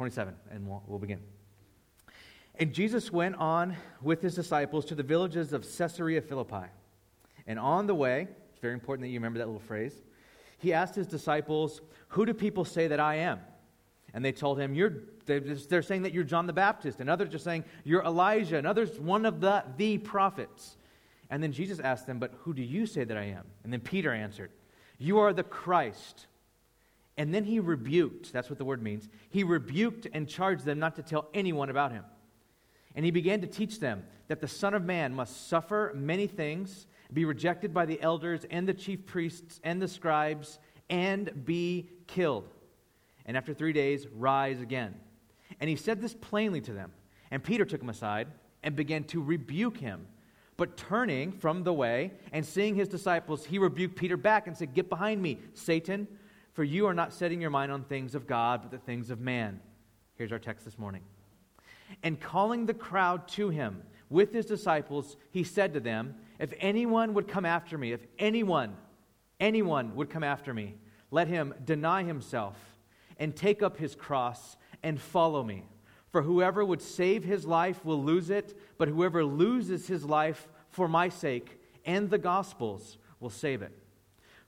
27, and we'll, we'll begin. And Jesus went on with his disciples to the villages of Caesarea Philippi. And on the way, it's very important that you remember that little phrase, he asked his disciples, Who do people say that I am? And they told him, You're, they're saying that you're John the Baptist, and others are saying you're Elijah, and others one of the, the prophets. And then Jesus asked them, But who do you say that I am? And then Peter answered, You are the Christ. And then he rebuked, that's what the word means. He rebuked and charged them not to tell anyone about him. And he began to teach them that the Son of Man must suffer many things, be rejected by the elders and the chief priests and the scribes, and be killed. And after three days, rise again. And he said this plainly to them. And Peter took him aside and began to rebuke him. But turning from the way and seeing his disciples, he rebuked Peter back and said, Get behind me, Satan for you are not setting your mind on things of God, but the things of man. Here's our text this morning. And calling the crowd to him with his disciples, he said to them, If anyone would come after me, if anyone, anyone would come after me, let him deny himself and take up his cross and follow me. For whoever would save his life will lose it, but whoever loses his life for my sake and the gospel's will save it.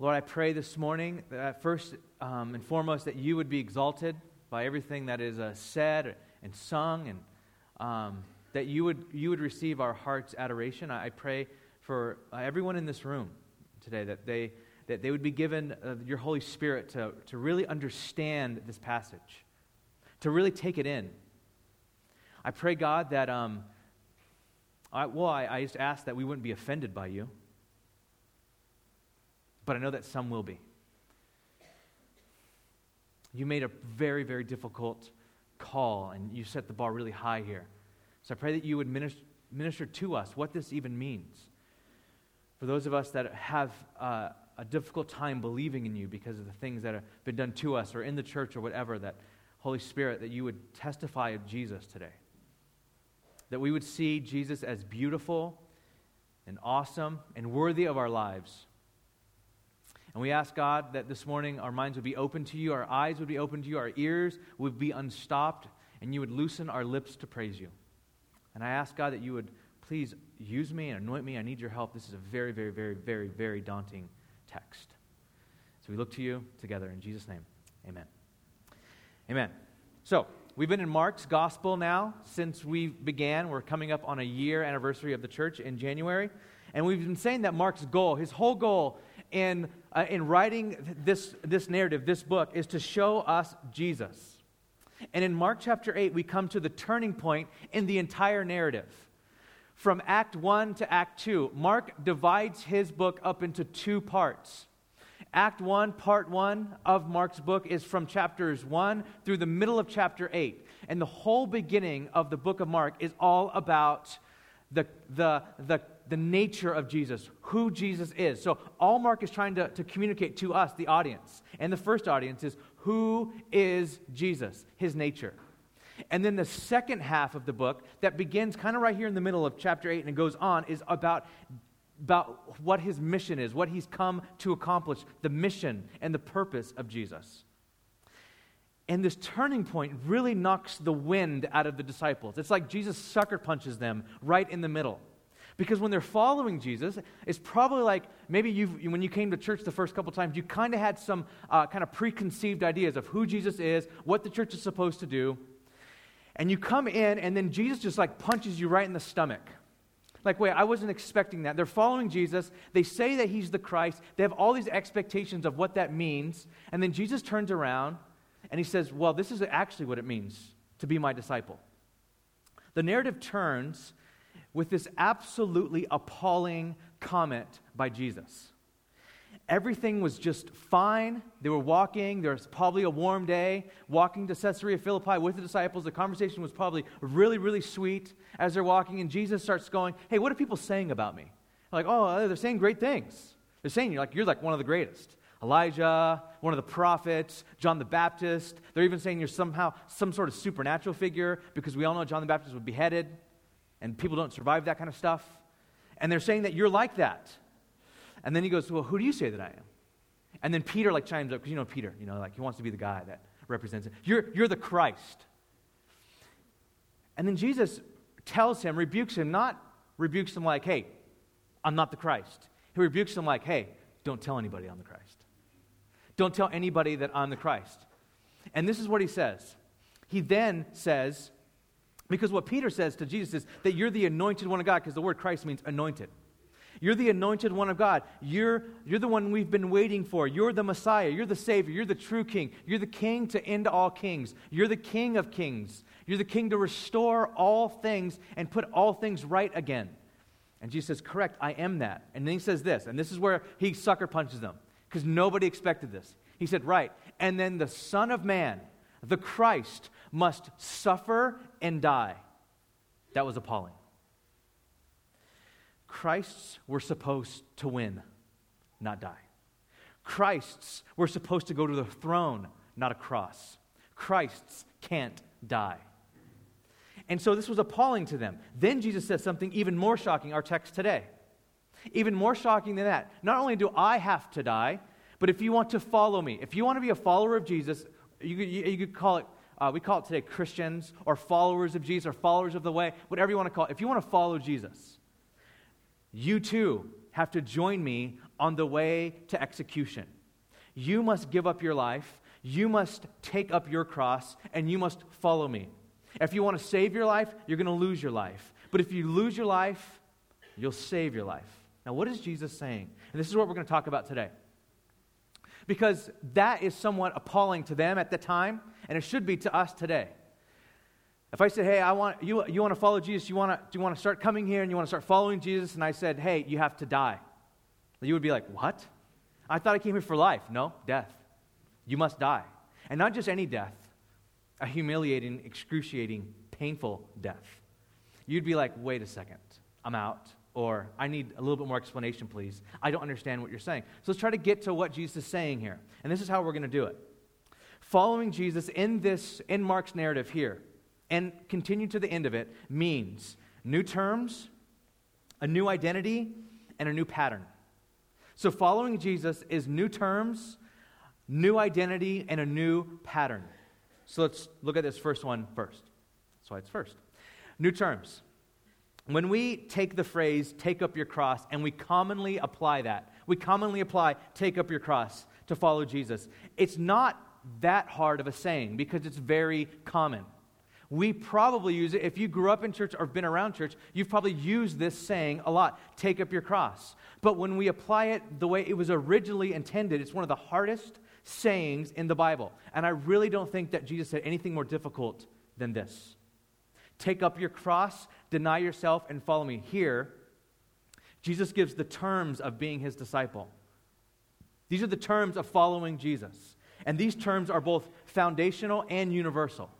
Lord, I pray this morning that first um, and foremost that you would be exalted by everything that is uh, said and sung, and um, that you would, you would receive our heart's adoration. I, I pray for uh, everyone in this room today that they, that they would be given uh, your Holy Spirit to, to really understand this passage, to really take it in. I pray, God, that, um, I, well, I, I just ask that we wouldn't be offended by you but I know that some will be. You made a very, very difficult call, and you set the bar really high here. So I pray that you would minister, minister to us what this even means. For those of us that have uh, a difficult time believing in you because of the things that have been done to us or in the church or whatever, that Holy Spirit, that you would testify of Jesus today. That we would see Jesus as beautiful and awesome and worthy of our lives. And we ask God that this morning our minds would be open to you, our eyes would be open to you, our ears would be unstopped, and you would loosen our lips to praise you. And I ask God that you would please use me and anoint me. I need your help. This is a very, very, very, very, very daunting text. So we look to you together in Jesus' name. Amen. Amen. So, we've been in Mark's gospel now since we began. We're coming up on a year anniversary of the church in January. And we've been saying that Mark's goal, his whole goal in, uh, in writing this, this narrative, this book, is to show us Jesus. And in Mark chapter 8, we come to the turning point in the entire narrative. From Act 1 to Act 2, Mark divides his book up into two parts. Act 1, Part 1 of Mark's book is from chapters 1 through the middle of chapter 8. And the whole beginning of the book of Mark is all about the, the, the the nature of Jesus, who Jesus is. So, all Mark is trying to, to communicate to us, the audience, and the first audience is who is Jesus, his nature. And then the second half of the book, that begins kind of right here in the middle of chapter 8 and it goes on, is about, about what his mission is, what he's come to accomplish, the mission and the purpose of Jesus. And this turning point really knocks the wind out of the disciples. It's like Jesus sucker punches them right in the middle. Because when they're following Jesus, it's probably like maybe you when you came to church the first couple times, you kind of had some uh, kind of preconceived ideas of who Jesus is, what the church is supposed to do. And you come in, and then Jesus just like punches you right in the stomach. Like, wait, I wasn't expecting that. They're following Jesus. They say that he's the Christ. They have all these expectations of what that means. And then Jesus turns around and he says, Well, this is actually what it means to be my disciple. The narrative turns with this absolutely appalling comment by Jesus. Everything was just fine. They were walking. There was probably a warm day, walking to Caesarea Philippi with the disciples. The conversation was probably really, really sweet as they're walking. And Jesus starts going, Hey, what are people saying about me? Like, oh, uh, they're saying great things. They're saying you're like, you're like one of the greatest. Elijah, one of the prophets, John the Baptist. They're even saying you're somehow some sort of supernatural figure because we all know John the Baptist was beheaded and people don't survive that kind of stuff. And they're saying that you're like that. And then he goes, Well, who do you say that I am? And then Peter like chimes up because you know Peter, you know, like he wants to be the guy that represents it. You're, you're the Christ. And then Jesus tells him, rebukes him, not rebukes him like, hey, I'm not the Christ. He rebukes him like, hey, don't tell anybody I'm the Christ. Don't tell anybody that I'm the Christ. And this is what he says. He then says, because what Peter says to Jesus is that you're the anointed one of God, because the word Christ means anointed. You're the anointed one of God. You're, you're the one we've been waiting for. You're the Messiah. You're the Savior. You're the true King. You're the King to end all kings. You're the King of kings. You're the King to restore all things and put all things right again. And Jesus says, Correct, I am that. And then he says this, and this is where he sucker punches them, because nobody expected this. He said, Right, and then the Son of Man, the Christ, must suffer and die. That was appalling. Christs were supposed to win, not die. Christs were supposed to go to the throne, not a cross. Christs can't die. And so this was appalling to them. Then Jesus says something even more shocking, our text today. Even more shocking than that. Not only do I have to die, but if you want to follow me, if you want to be a follower of Jesus, you, you, you could call it, uh, we call it today Christians or followers of Jesus or followers of the way, whatever you want to call it. If you want to follow Jesus, you too have to join me on the way to execution. You must give up your life, you must take up your cross, and you must follow me. If you want to save your life, you're going to lose your life. But if you lose your life, you'll save your life. Now, what is Jesus saying? And this is what we're going to talk about today. Because that is somewhat appalling to them at the time, and it should be to us today. If I said, hey, I want, you, you want to follow Jesus, you want to, do you want to start coming here and you want to start following Jesus, and I said, hey, you have to die, you would be like, what? I thought I came here for life. No, death. You must die. And not just any death, a humiliating, excruciating, painful death. You'd be like, wait a second, I'm out. Or, I need a little bit more explanation, please. I don't understand what you're saying. So let's try to get to what Jesus is saying here. And this is how we're going to do it. Following Jesus in this, in Mark's narrative here, and continue to the end of it means new terms, a new identity, and a new pattern. So, following Jesus is new terms, new identity, and a new pattern. So, let's look at this first one first. That's why it's first. New terms. When we take the phrase, take up your cross, and we commonly apply that, we commonly apply, take up your cross to follow Jesus, it's not that hard of a saying because it's very common. We probably use it. If you grew up in church or been around church, you've probably used this saying a lot take up your cross. But when we apply it the way it was originally intended, it's one of the hardest sayings in the Bible. And I really don't think that Jesus said anything more difficult than this. Take up your cross, deny yourself, and follow me. Here, Jesus gives the terms of being his disciple. These are the terms of following Jesus. And these terms are both foundational and universal.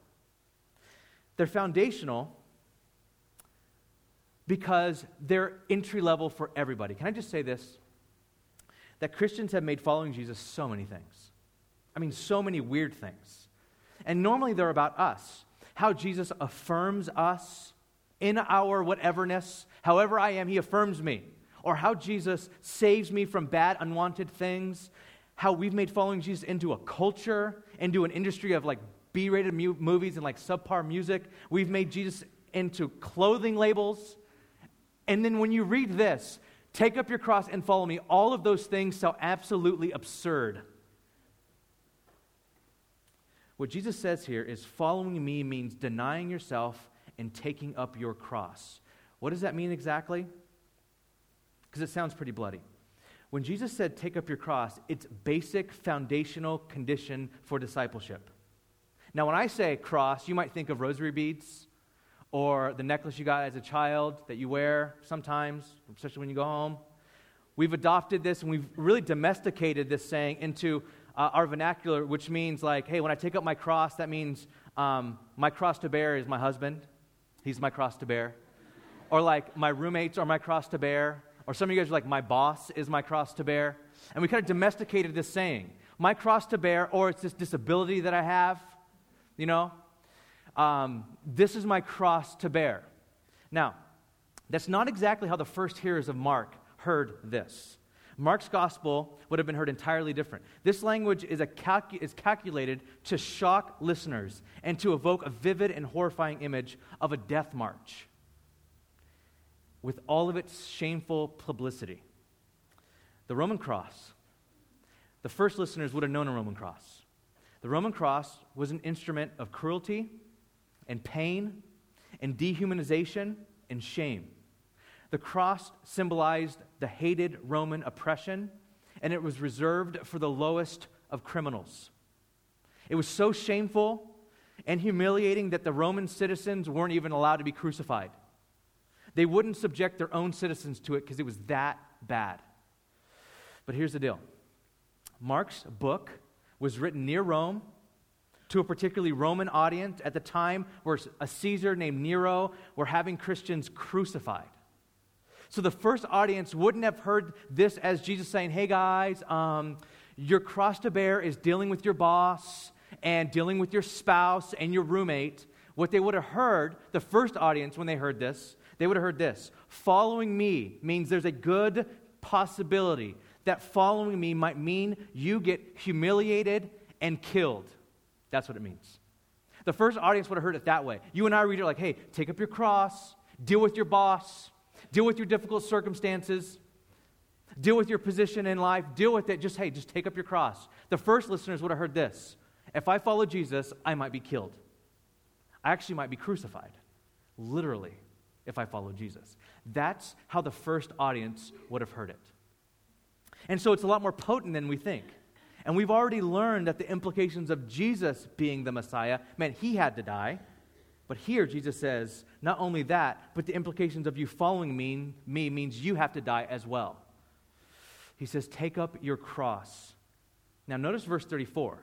They're foundational because they're entry level for everybody. Can I just say this? That Christians have made following Jesus so many things. I mean, so many weird things. And normally they're about us. How Jesus affirms us in our whateverness. However I am, he affirms me. Or how Jesus saves me from bad, unwanted things. How we've made following Jesus into a culture, into an industry of like B rated mu- movies and like subpar music. We've made Jesus into clothing labels. And then when you read this, take up your cross and follow me, all of those things sound absolutely absurd. What Jesus says here is following me means denying yourself and taking up your cross. What does that mean exactly? Because it sounds pretty bloody. When Jesus said, take up your cross, it's basic foundational condition for discipleship. Now, when I say cross, you might think of rosary beads or the necklace you got as a child that you wear sometimes, especially when you go home. We've adopted this and we've really domesticated this saying into uh, our vernacular, which means like, hey, when I take up my cross, that means um, my cross to bear is my husband. He's my cross to bear. Or like, my roommates are my cross to bear. Or some of you guys are like, my boss is my cross to bear. And we kind of domesticated this saying my cross to bear, or it's this disability that I have, you know? Um, this is my cross to bear. Now, that's not exactly how the first hearers of Mark heard this. Mark's gospel would have been heard entirely different. This language is, calcu- is calculated to shock listeners and to evoke a vivid and horrifying image of a death march with all of its shameful publicity. The Roman cross. The first listeners would have known a Roman cross. The Roman cross was an instrument of cruelty and pain and dehumanization and shame. The cross symbolized the hated Roman oppression, and it was reserved for the lowest of criminals. It was so shameful and humiliating that the Roman citizens weren't even allowed to be crucified. They wouldn't subject their own citizens to it because it was that bad. But here's the deal Mark's book was written near Rome to a particularly Roman audience at the time where a Caesar named Nero were having Christians crucified. So the first audience wouldn't have heard this as Jesus saying, Hey guys, um, your cross to bear is dealing with your boss and dealing with your spouse and your roommate. What they would have heard, the first audience, when they heard this, they would have heard this Following me means there's a good possibility that following me might mean you get humiliated and killed. That's what it means. The first audience would have heard it that way. You and I read it like, hey, take up your cross, deal with your boss, deal with your difficult circumstances, deal with your position in life, deal with it. Just, hey, just take up your cross. The first listeners would have heard this if I follow Jesus, I might be killed. I actually might be crucified, literally, if I follow Jesus. That's how the first audience would have heard it. And so it's a lot more potent than we think. And we've already learned that the implications of Jesus being the Messiah meant he had to die. But here, Jesus says, not only that, but the implications of you following me, me means you have to die as well. He says, Take up your cross. Now, notice verse 34.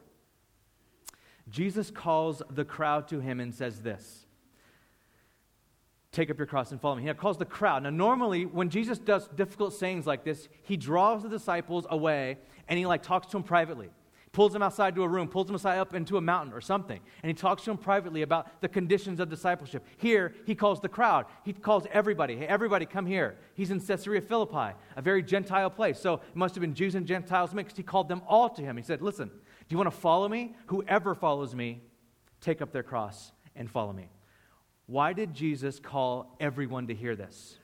Jesus calls the crowd to him and says this Take up your cross and follow me. He calls the crowd. Now, normally, when Jesus does difficult sayings like this, he draws the disciples away and he like talks to them privately. Pulls them outside to a room, pulls them aside up into a mountain or something, and he talks to them privately about the conditions of discipleship. Here, he calls the crowd. He calls everybody. Hey, everybody, come here. He's in Caesarea Philippi, a very Gentile place. So it must have been Jews and Gentiles mixed. He called them all to him. He said, Listen, do you want to follow me? Whoever follows me, take up their cross and follow me. Why did Jesus call everyone to hear this?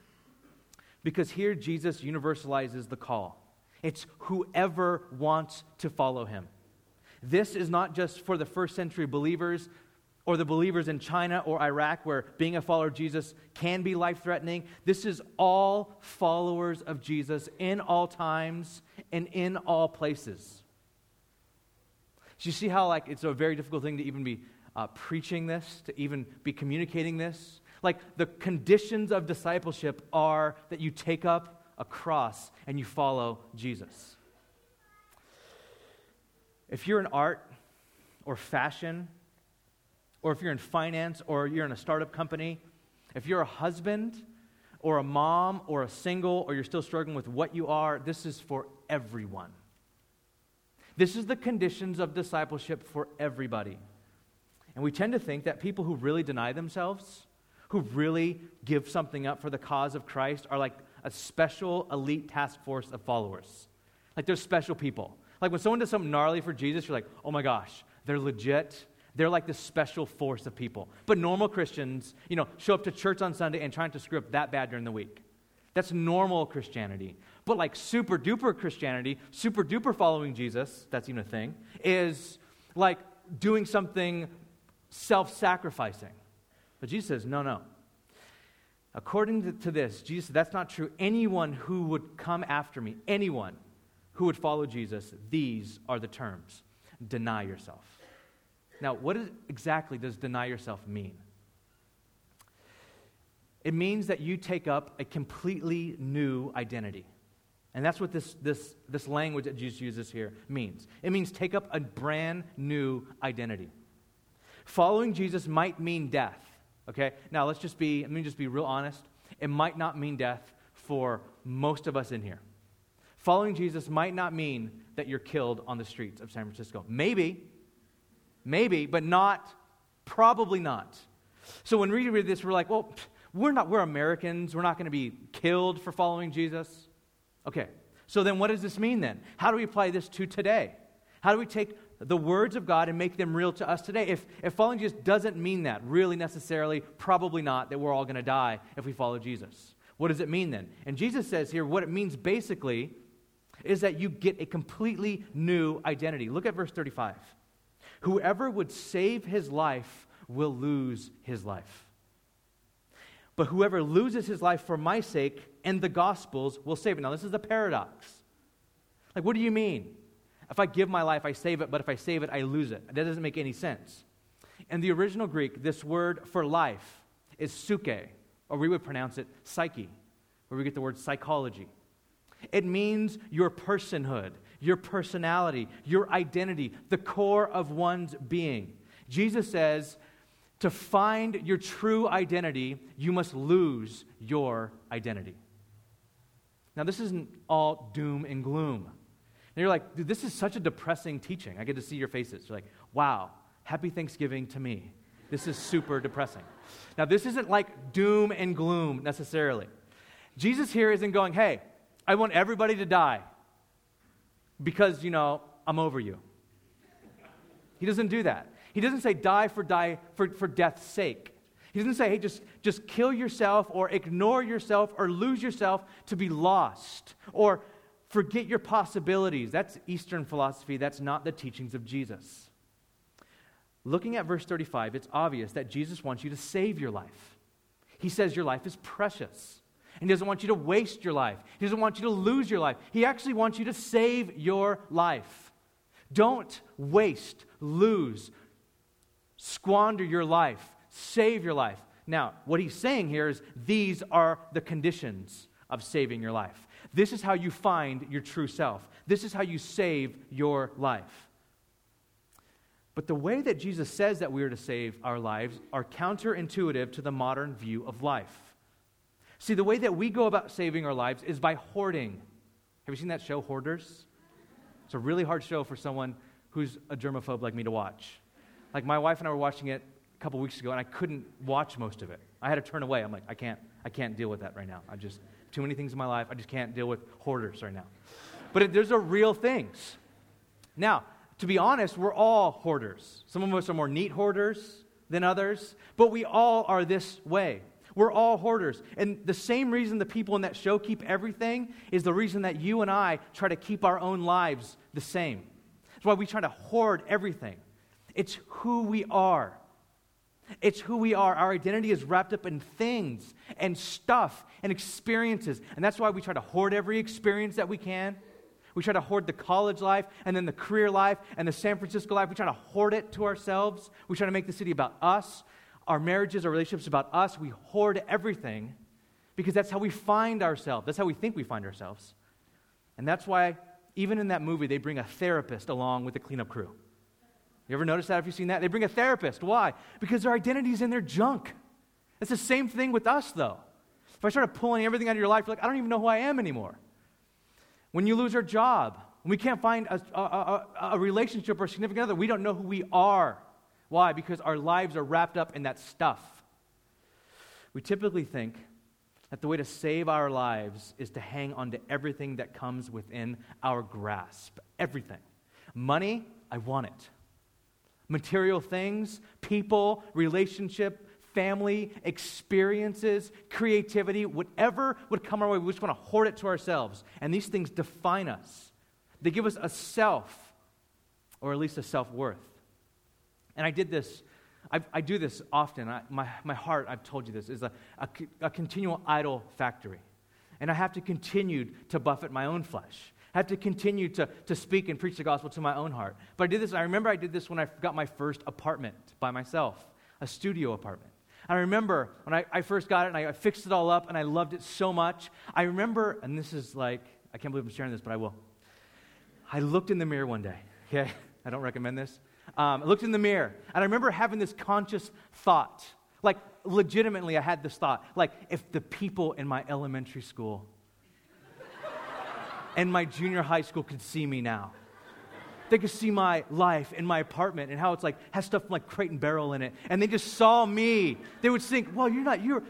Because here Jesus universalizes the call. It's whoever wants to follow him. This is not just for the first century believers or the believers in China or Iraq where being a follower of Jesus can be life threatening. This is all followers of Jesus in all times and in all places. So you see how like it's a very difficult thing to even be uh, preaching this, to even be communicating this. Like the conditions of discipleship are that you take up a cross and you follow Jesus. If you're in art or fashion, or if you're in finance or you're in a startup company, if you're a husband or a mom or a single or you're still struggling with what you are, this is for everyone. This is the conditions of discipleship for everybody. And we tend to think that people who really deny themselves, who really give something up for the cause of Christ, are like a special elite task force of followers. Like they're special people. Like when someone does something gnarly for Jesus, you're like, oh my gosh, they're legit. They're like this special force of people. But normal Christians, you know, show up to church on Sunday and trying to screw up that bad during the week. That's normal Christianity. But like super duper Christianity, super duper following Jesus, that's even a thing, is like doing something self sacrificing. But Jesus says, no, no. According to this, Jesus that's not true. Anyone who would come after me, anyone who would follow Jesus, these are the terms deny yourself. Now, what is, exactly does deny yourself mean? It means that you take up a completely new identity. And that's what this, this, this language that Jesus uses here means. It means take up a brand new identity. Following Jesus might mean death. Okay? Now let's just be, let me just be real honest. It might not mean death for most of us in here. Following Jesus might not mean that you're killed on the streets of San Francisco. Maybe, maybe, but not, probably not. So when we read this, we're like, well, we're not, we're Americans. We're not going to be killed for following Jesus. Okay, so then what does this mean then? How do we apply this to today? How do we take the words of God and make them real to us today? If, if following Jesus doesn't mean that, really necessarily, probably not, that we're all going to die if we follow Jesus. What does it mean then? And Jesus says here, what it means basically is that you get a completely new identity. Look at verse 35. Whoever would save his life will lose his life. But whoever loses his life for my sake and the gospel's will save it. Now, this is a paradox. Like, what do you mean? If I give my life, I save it, but if I save it, I lose it. That doesn't make any sense. In the original Greek, this word for life is psyche, or we would pronounce it psyche, where we get the word psychology. It means your personhood, your personality, your identity, the core of one's being. Jesus says, to find your true identity, you must lose your identity. Now, this isn't all doom and gloom. And you're like, dude, this is such a depressing teaching. I get to see your faces. You're like, wow, happy Thanksgiving to me. This is super depressing. Now, this isn't like doom and gloom necessarily. Jesus here isn't going, hey, I want everybody to die because, you know, I'm over you. He doesn't do that. He doesn't say die for die for, for death's sake. He doesn't say, hey, just, just kill yourself or ignore yourself or lose yourself to be lost or forget your possibilities. That's Eastern philosophy. That's not the teachings of Jesus. Looking at verse 35, it's obvious that Jesus wants you to save your life. He says your life is precious. He doesn't want you to waste your life. He doesn't want you to lose your life. He actually wants you to save your life. Don't waste, lose, squander your life, save your life. Now, what he's saying here is these are the conditions of saving your life. This is how you find your true self. This is how you save your life. But the way that Jesus says that we are to save our lives are counterintuitive to the modern view of life. See, the way that we go about saving our lives is by hoarding. Have you seen that show, Hoarders? It's a really hard show for someone who's a germaphobe like me to watch. Like my wife and I were watching it a couple weeks ago, and I couldn't watch most of it. I had to turn away. I'm like, I can't, I can't deal with that right now. I just too many things in my life. I just can't deal with hoarders right now. But it, there's a real things. Now, to be honest, we're all hoarders. Some of us are more neat hoarders than others, but we all are this way. We're all hoarders. And the same reason the people in that show keep everything is the reason that you and I try to keep our own lives the same. That's why we try to hoard everything. It's who we are. It's who we are. Our identity is wrapped up in things and stuff and experiences. And that's why we try to hoard every experience that we can. We try to hoard the college life and then the career life and the San Francisco life. We try to hoard it to ourselves. We try to make the city about us, our marriages, our relationships about us. We hoard everything because that's how we find ourselves. That's how we think we find ourselves. And that's why, even in that movie, they bring a therapist along with the cleanup crew. You ever notice that if you've seen that? They bring a therapist. Why? Because their identity is in their junk. It's the same thing with us, though. If I started pulling everything out of your life, you're like, I don't even know who I am anymore. When you lose your job, when we can't find a, a, a, a relationship or a significant other, we don't know who we are. Why? Because our lives are wrapped up in that stuff. We typically think that the way to save our lives is to hang on to everything that comes within our grasp. Everything. Money, I want it material things, people, relationship, family, experiences, creativity, whatever would come our way, we just want to hoard it to ourselves. And these things define us. They give us a self, or at least a self worth. And I did this, I, I do this often. I, my, my heart, I've told you this, is a, a, a continual idol factory. And I have to continue to buffet my own flesh. I have to continue to, to speak and preach the gospel to my own heart. But I did this, I remember I did this when I got my first apartment by myself, a studio apartment. I remember when I, I first got it and I fixed it all up and I loved it so much. I remember, and this is like, I can't believe I'm sharing this, but I will. I looked in the mirror one day, okay? I don't recommend this. Um, I looked in the mirror, and I remember having this conscious thought. Like, legitimately, I had this thought. Like, if the people in my elementary school and my junior high school could see me now, they could see my life in my apartment and how it's like has stuff like crate and barrel in it, and they just saw me, they would think, well, you're not, you're,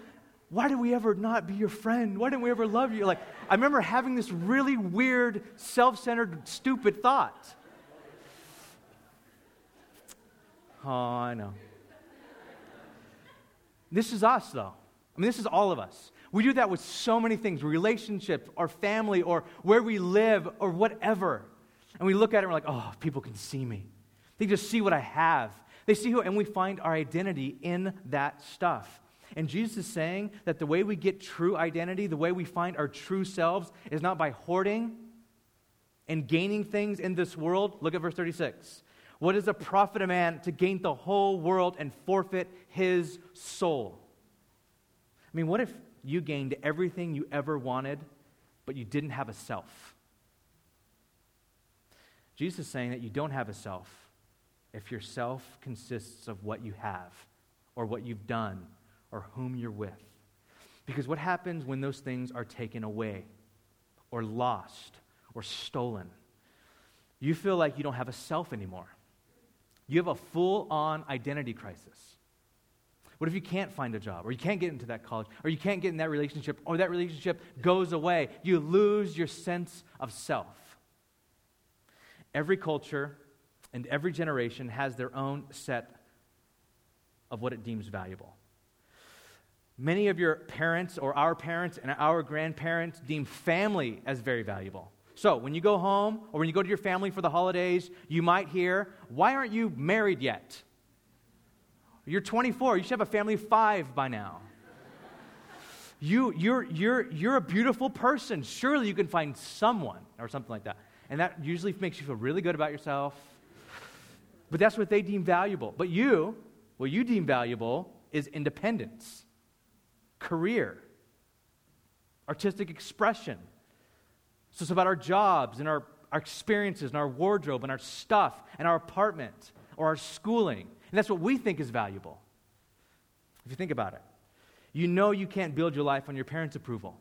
why did we ever not be your friend? Why didn't we ever love you? Like, I remember having this really weird, self centered, stupid thought. Oh, I know. This is us, though. I mean, this is all of us. We do that with so many things relationships, or family, or where we live, or whatever. And we look at it and we're like, oh, people can see me. They just see what I have. They see who, and we find our identity in that stuff. And Jesus is saying that the way we get true identity, the way we find our true selves, is not by hoarding and gaining things in this world. Look at verse 36. What does it profit a man to gain the whole world and forfeit his soul? I mean, what if you gained everything you ever wanted, but you didn't have a self? Jesus is saying that you don't have a self if your self consists of what you have or what you've done or whom you're with. Because what happens when those things are taken away or lost or stolen? You feel like you don't have a self anymore. You have a full on identity crisis. What if you can't find a job, or you can't get into that college, or you can't get in that relationship, or that relationship goes away? You lose your sense of self. Every culture and every generation has their own set of what it deems valuable. Many of your parents, or our parents and our grandparents, deem family as very valuable. So, when you go home or when you go to your family for the holidays, you might hear, Why aren't you married yet? You're 24, you should have a family of five by now. You, you're, you're, you're a beautiful person. Surely you can find someone, or something like that. And that usually makes you feel really good about yourself. But that's what they deem valuable. But you, what you deem valuable is independence, career, artistic expression so it's about our jobs and our, our experiences and our wardrobe and our stuff and our apartment or our schooling. And that's what we think is valuable. If you think about it, you know you can't build your life on your parents' approval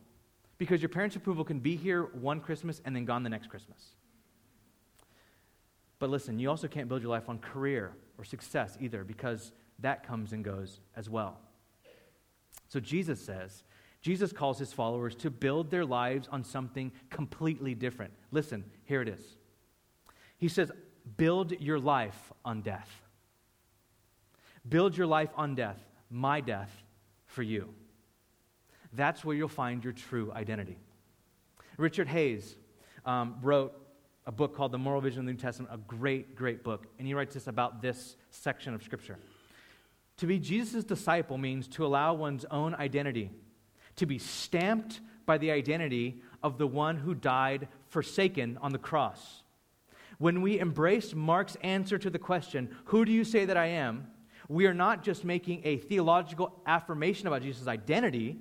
because your parents' approval can be here one Christmas and then gone the next Christmas. But listen, you also can't build your life on career or success either because that comes and goes as well. So Jesus says, Jesus calls his followers to build their lives on something completely different. Listen, here it is. He says, Build your life on death. Build your life on death, my death for you. That's where you'll find your true identity. Richard Hays um, wrote a book called The Moral Vision of the New Testament, a great, great book. And he writes this about this section of Scripture. To be Jesus' disciple means to allow one's own identity to be stamped by the identity of the one who died forsaken on the cross. When we embrace Mark's answer to the question, Who do you say that I am? we are not just making a theological affirmation about Jesus' identity,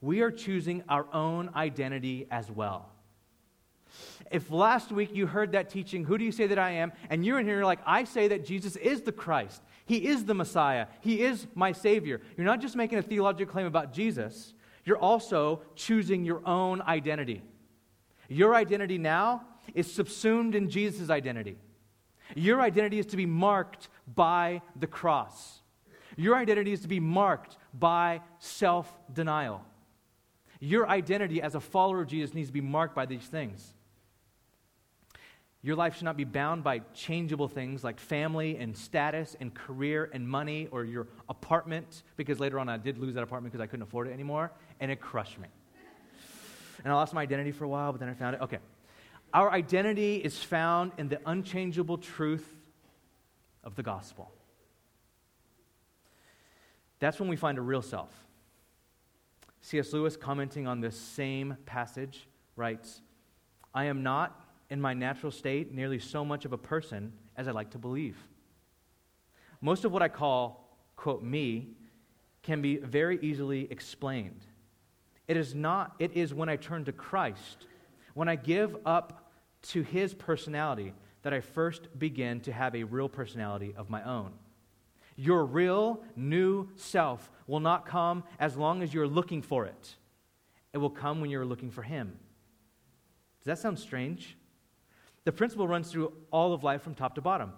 we are choosing our own identity as well. If last week you heard that teaching, Who do you say that I am? and you're in here, you're like, I say that Jesus is the Christ, He is the Messiah, He is my Savior. You're not just making a theological claim about Jesus, you're also choosing your own identity. Your identity now is subsumed in Jesus' identity. Your identity is to be marked by the cross. Your identity is to be marked by self denial. Your identity as a follower of Jesus needs to be marked by these things. Your life should not be bound by changeable things like family and status and career and money or your apartment, because later on I did lose that apartment because I couldn't afford it anymore, and it crushed me. And I lost my identity for a while, but then I found it. Okay. Our identity is found in the unchangeable truth of the gospel. That's when we find a real self. C.S. Lewis, commenting on this same passage, writes I am not in my natural state nearly so much of a person as I like to believe. Most of what I call, quote, me, can be very easily explained. It is not, it is when I turn to Christ, when I give up to his personality that I first begin to have a real personality of my own. Your real new self will not come as long as you're looking for it. It will come when you're looking for him. Does that sound strange? The principle runs through all of life from top to bottom.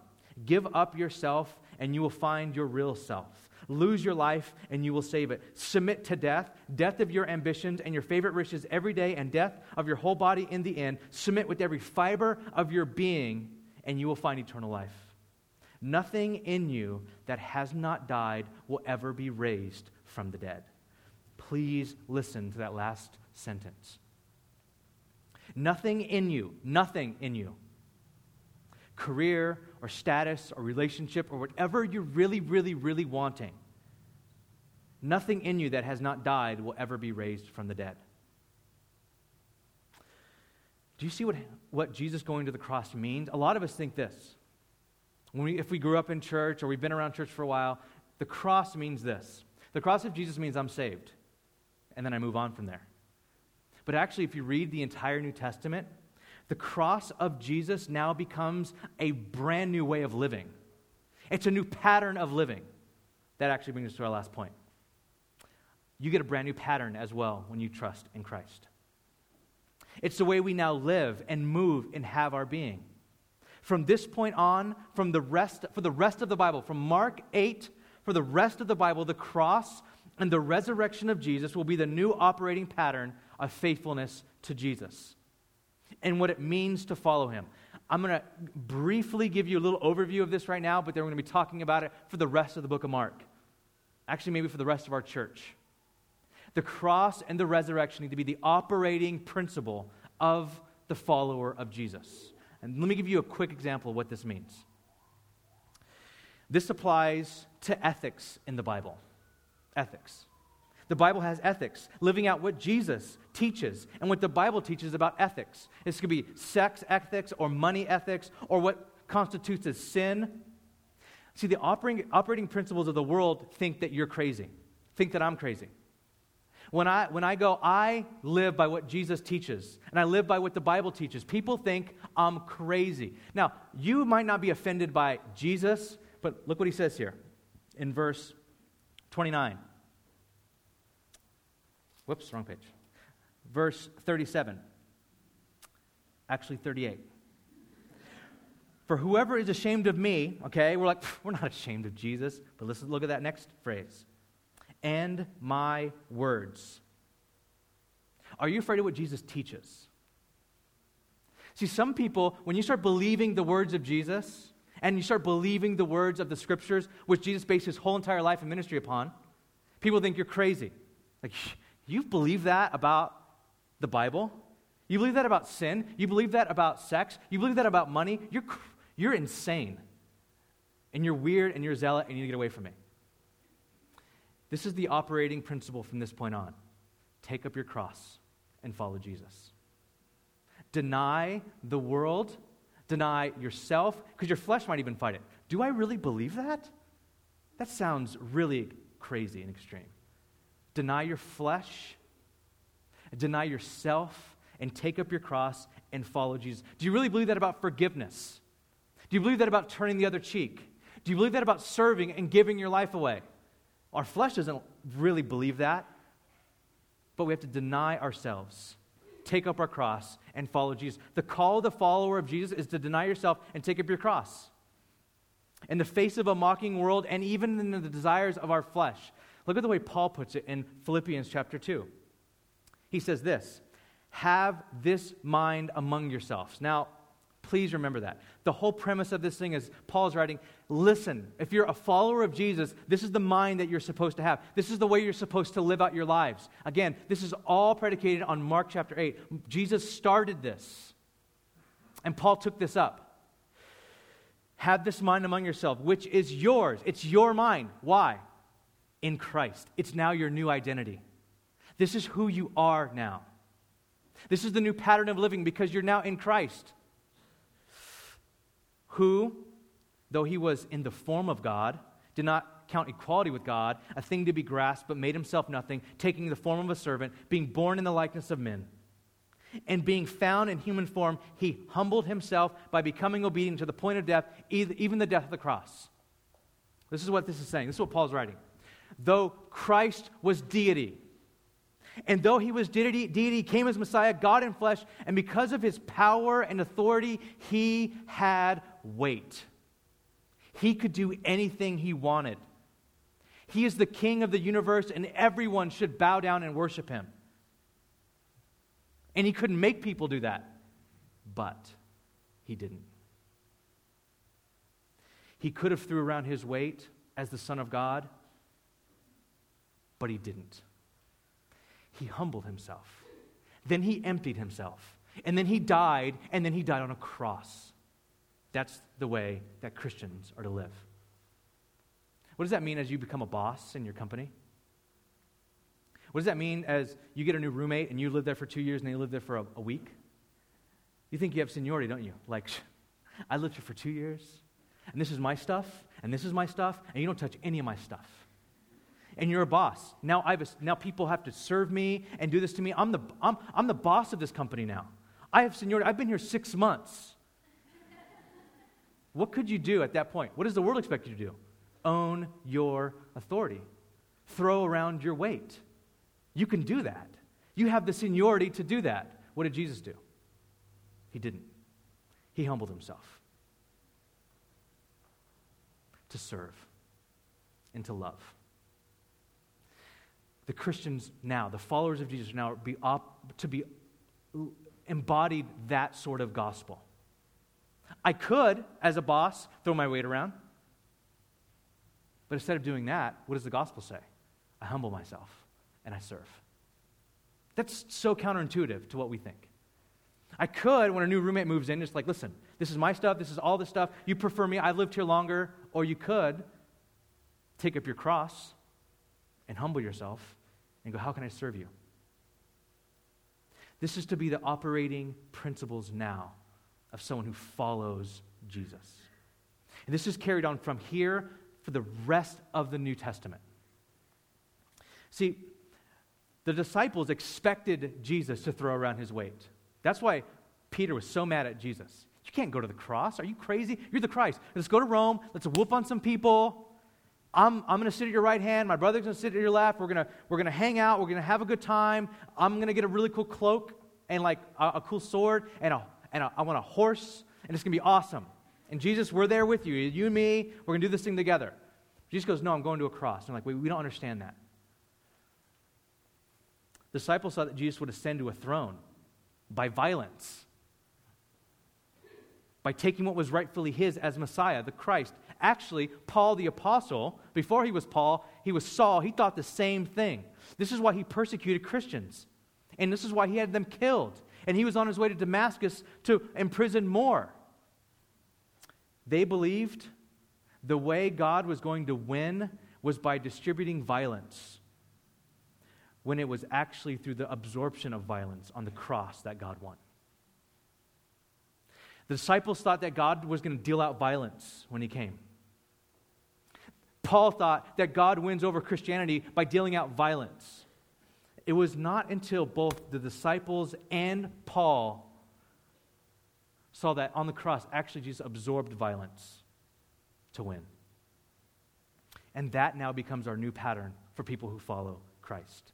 Give up yourself, and you will find your real self. Lose your life, and you will save it. Submit to death, death of your ambitions and your favorite wishes every day, and death of your whole body in the end. Submit with every fiber of your being, and you will find eternal life. Nothing in you that has not died will ever be raised from the dead. Please listen to that last sentence. Nothing in you, nothing in you, career or status or relationship or whatever you're really, really, really wanting, nothing in you that has not died will ever be raised from the dead. Do you see what, what Jesus going to the cross means? A lot of us think this. When we, if we grew up in church or we've been around church for a while, the cross means this. The cross of Jesus means I'm saved, and then I move on from there. But actually, if you read the entire New Testament, the cross of Jesus now becomes a brand new way of living. It's a new pattern of living. That actually brings us to our last point. You get a brand new pattern as well when you trust in Christ. It's the way we now live and move and have our being. From this point on, from the rest, for the rest of the Bible, from Mark 8, for the rest of the Bible, the cross and the resurrection of Jesus will be the new operating pattern of faithfulness to Jesus and what it means to follow him. I'm going to briefly give you a little overview of this right now, but then we're going to be talking about it for the rest of the book of Mark. Actually, maybe for the rest of our church. The cross and the resurrection need to be the operating principle of the follower of Jesus. And let me give you a quick example of what this means. This applies to ethics in the Bible. Ethics. The Bible has ethics, living out what Jesus teaches and what the Bible teaches about ethics. This could be sex ethics or money ethics or what constitutes as sin. See, the operating, operating principles of the world think that you're crazy, think that I'm crazy. When I, when I go, I live by what Jesus teaches, and I live by what the Bible teaches. People think I'm crazy. Now, you might not be offended by Jesus, but look what he says here in verse 29. Whoops, wrong page. Verse 37. Actually, 38. For whoever is ashamed of me, okay, we're like, we're not ashamed of Jesus. But listen, look at that next phrase. And my words. Are you afraid of what Jesus teaches? See, some people, when you start believing the words of Jesus and you start believing the words of the scriptures, which Jesus based his whole entire life and ministry upon, people think you're crazy. Like, you believe that about the Bible? You believe that about sin? You believe that about sex? You believe that about money? You're, you're insane. And you're weird and you're zealot and you need to get away from me. This is the operating principle from this point on. Take up your cross and follow Jesus. Deny the world, deny yourself, because your flesh might even fight it. Do I really believe that? That sounds really crazy and extreme. Deny your flesh, deny yourself, and take up your cross and follow Jesus. Do you really believe that about forgiveness? Do you believe that about turning the other cheek? Do you believe that about serving and giving your life away? Our flesh doesn't really believe that, but we have to deny ourselves, take up our cross, and follow Jesus. The call of the follower of Jesus is to deny yourself and take up your cross. In the face of a mocking world and even in the desires of our flesh, Look at the way Paul puts it in Philippians chapter 2. He says this Have this mind among yourselves. Now, please remember that. The whole premise of this thing is Paul's writing listen, if you're a follower of Jesus, this is the mind that you're supposed to have. This is the way you're supposed to live out your lives. Again, this is all predicated on Mark chapter 8. Jesus started this, and Paul took this up. Have this mind among yourself, which is yours. It's your mind. Why? In Christ. It's now your new identity. This is who you are now. This is the new pattern of living because you're now in Christ. Who, though he was in the form of God, did not count equality with God a thing to be grasped, but made himself nothing, taking the form of a servant, being born in the likeness of men. And being found in human form, he humbled himself by becoming obedient to the point of death, even the death of the cross. This is what this is saying. This is what Paul's writing. Though Christ was deity, and though he was deity, deity, came as Messiah, God in flesh, and because of his power and authority, he had weight. He could do anything he wanted. He is the king of the universe, and everyone should bow down and worship him. And he couldn't make people do that, but he didn't. He could have threw around his weight as the Son of God, but he didn't. He humbled himself. Then he emptied himself. And then he died, and then he died on a cross. That's the way that Christians are to live. What does that mean as you become a boss in your company? What does that mean as you get a new roommate and you live there for two years and they live there for a, a week? You think you have seniority, don't you? Like, I lived here for two years, and this is my stuff, and this is my stuff, and you don't touch any of my stuff. And you're a boss. Now, I've, now people have to serve me and do this to me. I'm the, I'm, I'm the boss of this company now. I have seniority. I've been here six months. What could you do at that point? What does the world expect you to do? Own your authority, throw around your weight. You can do that. You have the seniority to do that. What did Jesus do? He didn't. He humbled himself to serve and to love. The Christians now, the followers of Jesus now, be op- to be embodied that sort of gospel. I could, as a boss, throw my weight around. But instead of doing that, what does the gospel say? I humble myself and I serve. That's so counterintuitive to what we think. I could, when a new roommate moves in, just like, listen, this is my stuff, this is all the stuff. You prefer me, I lived here longer. Or you could take up your cross and humble yourself and go, how can I serve you? This is to be the operating principles now of someone who follows Jesus. And this is carried on from here for the rest of the New Testament. See, the disciples expected Jesus to throw around his weight. That's why Peter was so mad at Jesus. You can't go to the cross. Are you crazy? You're the Christ. Let's go to Rome. Let's whoop on some people. I'm, I'm going to sit at your right hand. My brother's going to sit at your left. We're going we're gonna hang out. We're going to have a good time. I'm going to get a really cool cloak and like a, a cool sword and, a, and a, I want a horse, and it's going to be awesome. And Jesus, we're there with you. You and me, we're going to do this thing together. Jesus goes, No, I'm going to a cross. I'm like, Wait, we don't understand that. Disciples thought that Jesus would ascend to a throne by violence, by taking what was rightfully his as Messiah, the Christ. Actually, Paul the Apostle, before he was Paul, he was Saul, he thought the same thing. This is why he persecuted Christians. And this is why he had them killed. And he was on his way to Damascus to imprison more. They believed the way God was going to win was by distributing violence when it was actually through the absorption of violence on the cross that God won. The disciples thought that God was going to deal out violence when he came. Paul thought that God wins over Christianity by dealing out violence. It was not until both the disciples and Paul saw that on the cross, actually, Jesus absorbed violence to win. And that now becomes our new pattern for people who follow Christ.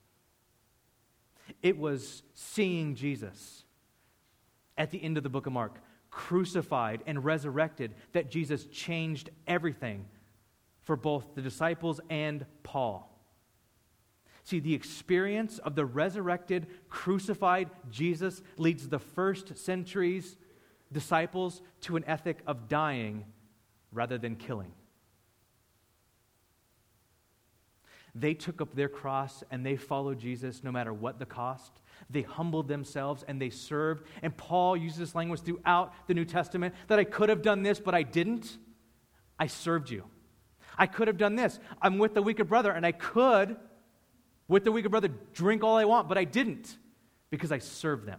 It was seeing Jesus at the end of the book of Mark, crucified and resurrected, that Jesus changed everything for both the disciples and Paul. See, the experience of the resurrected, crucified Jesus leads the first century's disciples to an ethic of dying rather than killing. They took up their cross and they followed Jesus no matter what the cost. They humbled themselves and they served. And Paul uses this language throughout the New Testament that I could have done this, but I didn't. I served you. I could have done this. I'm with the weaker brother, and I could, with the weaker brother, drink all I want, but I didn't because I served them.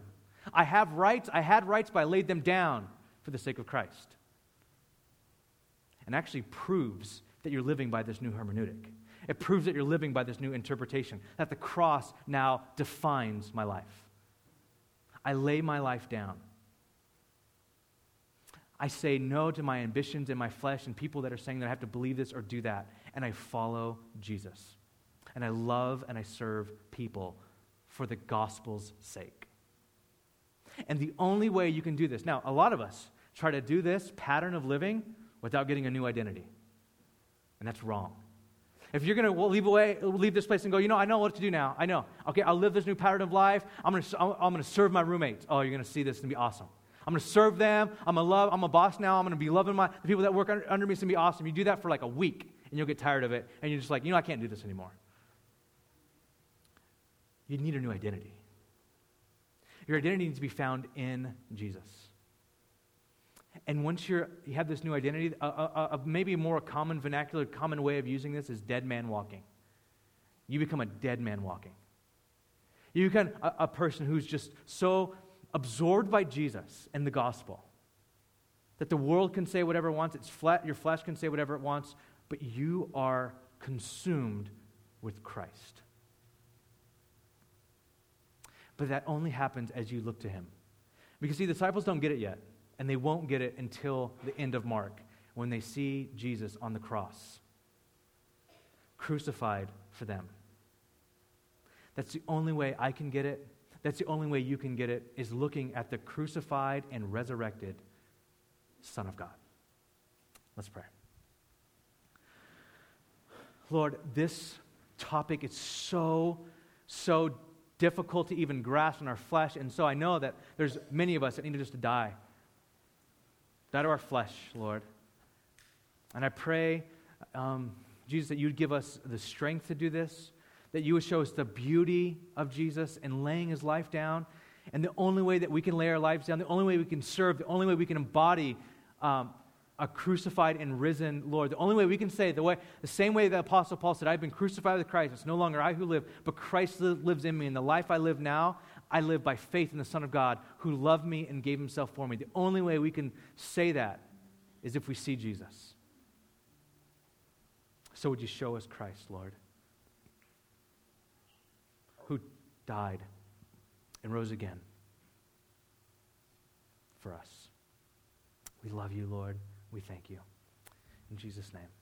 I have rights. I had rights, but I laid them down for the sake of Christ. And actually proves that you're living by this new hermeneutic. It proves that you're living by this new interpretation, that the cross now defines my life. I lay my life down. I say no to my ambitions and my flesh and people that are saying that I have to believe this or do that. And I follow Jesus. And I love and I serve people for the gospel's sake. And the only way you can do this, now, a lot of us try to do this pattern of living without getting a new identity. And that's wrong. If you're going to leave away, leave this place and go, you know, I know what to do now. I know. Okay, I'll live this new pattern of life. I'm going to, I'm going to serve my roommates. Oh, you're going to see this and be awesome. I'm going to serve them. I'm a love. I'm a boss now. I'm going to be loving my the people that work under, under me. It's going to be awesome. You do that for like a week, and you'll get tired of it, and you're just like, you know, I can't do this anymore. You need a new identity. Your identity needs to be found in Jesus. And once you're, you have this new identity, a, a, a, maybe more a common vernacular, common way of using this is dead man walking. You become a dead man walking. You become a, a person who's just so absorbed by Jesus and the gospel that the world can say whatever it wants, its flat, your flesh can say whatever it wants, but you are consumed with Christ. But that only happens as you look to him. Because, see, the disciples don't get it yet, and they won't get it until the end of Mark when they see Jesus on the cross, crucified for them. That's the only way I can get it. That's the only way you can get it, is looking at the crucified and resurrected Son of God. Let's pray. Lord, this topic is so, so difficult to even grasp in our flesh. And so I know that there's many of us that need to just die. Die to our flesh, Lord. And I pray, um, Jesus, that you'd give us the strength to do this, that you would show us the beauty of Jesus in laying his life down. And the only way that we can lay our lives down, the only way we can serve, the only way we can embody um, a crucified and risen Lord. The only way we can say the way the same way the apostle Paul said, I've been crucified with Christ. It's no longer I who live, but Christ lives in me. And the life I live now, I live by faith in the Son of God who loved me and gave himself for me. The only way we can say that is if we see Jesus. So would you show us Christ, Lord, who died and rose again for us. We love you, Lord. We thank you. In Jesus' name.